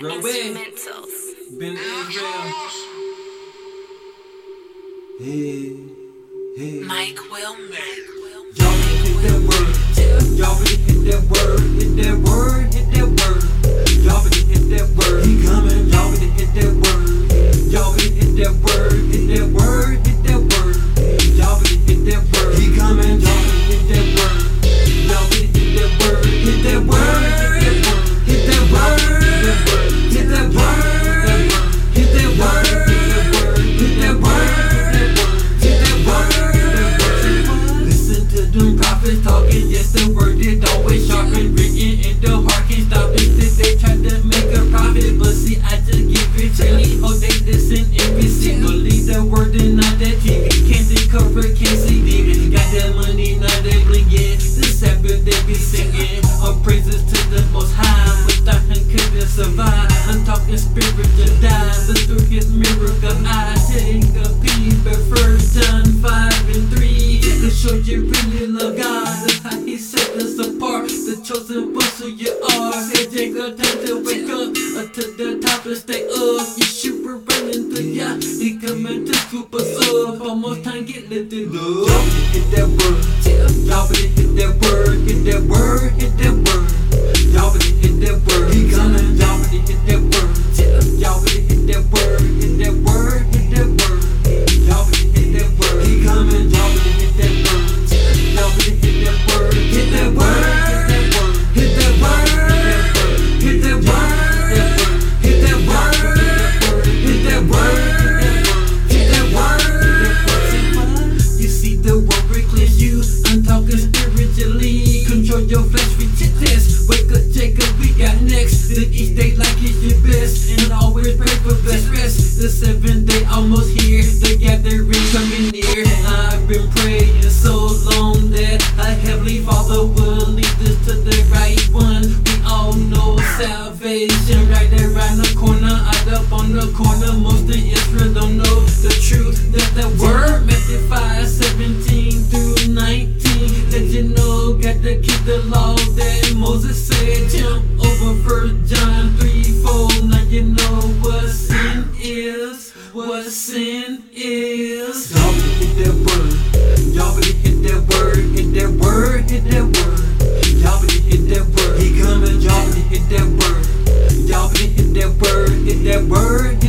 Instrumentals. Been Israel. Hey, hey. Mike Wilmer. Y'all really hit that word. Y'all really hit that word. Hit that word. Hit that word. Y'all really hit that word. He coming. Y'all really hit that word. Y'all really hit that word. Hit that word. Hit that word. Them talking, yes, the word is always sharpen, written in the heart, can't stop it. If they try to make a profit, but see, I just give it freely. Oh, they listen every lead the word and not that TV. Can't cover, can't see demons. Got that money, now they bling it. The Sabbath, they be singing. All praises to the most high. Without him, couldn't survive. I'm talking spiritual die. Look through his miracle eye. Take a peep chosen ones who you are. Hey, take the time to wake up. To the top and stay up. You super running to ya. He coming to scoop us up. Almost time get lifted up. Y'all hit that word. Y'all really got each day like it's your best. And always pray for best rest. The seventh day almost here. The gathering coming near. I've been praying so long that a heavenly Father will lead us to the right one. We all know salvation right around the corner. Out up on the corner. Most of Israel don't know the truth. That the word Matthew 5, 17 through 19. That you know, got to keep the law you know what sin is. What sin is. Y'all really hit that word. Y'all really hit that word. Hit that word. Hit that word. Y'all really hit that word. He coming. Y'all really hit that word. Y'all really hit that word. Hit that word. Hit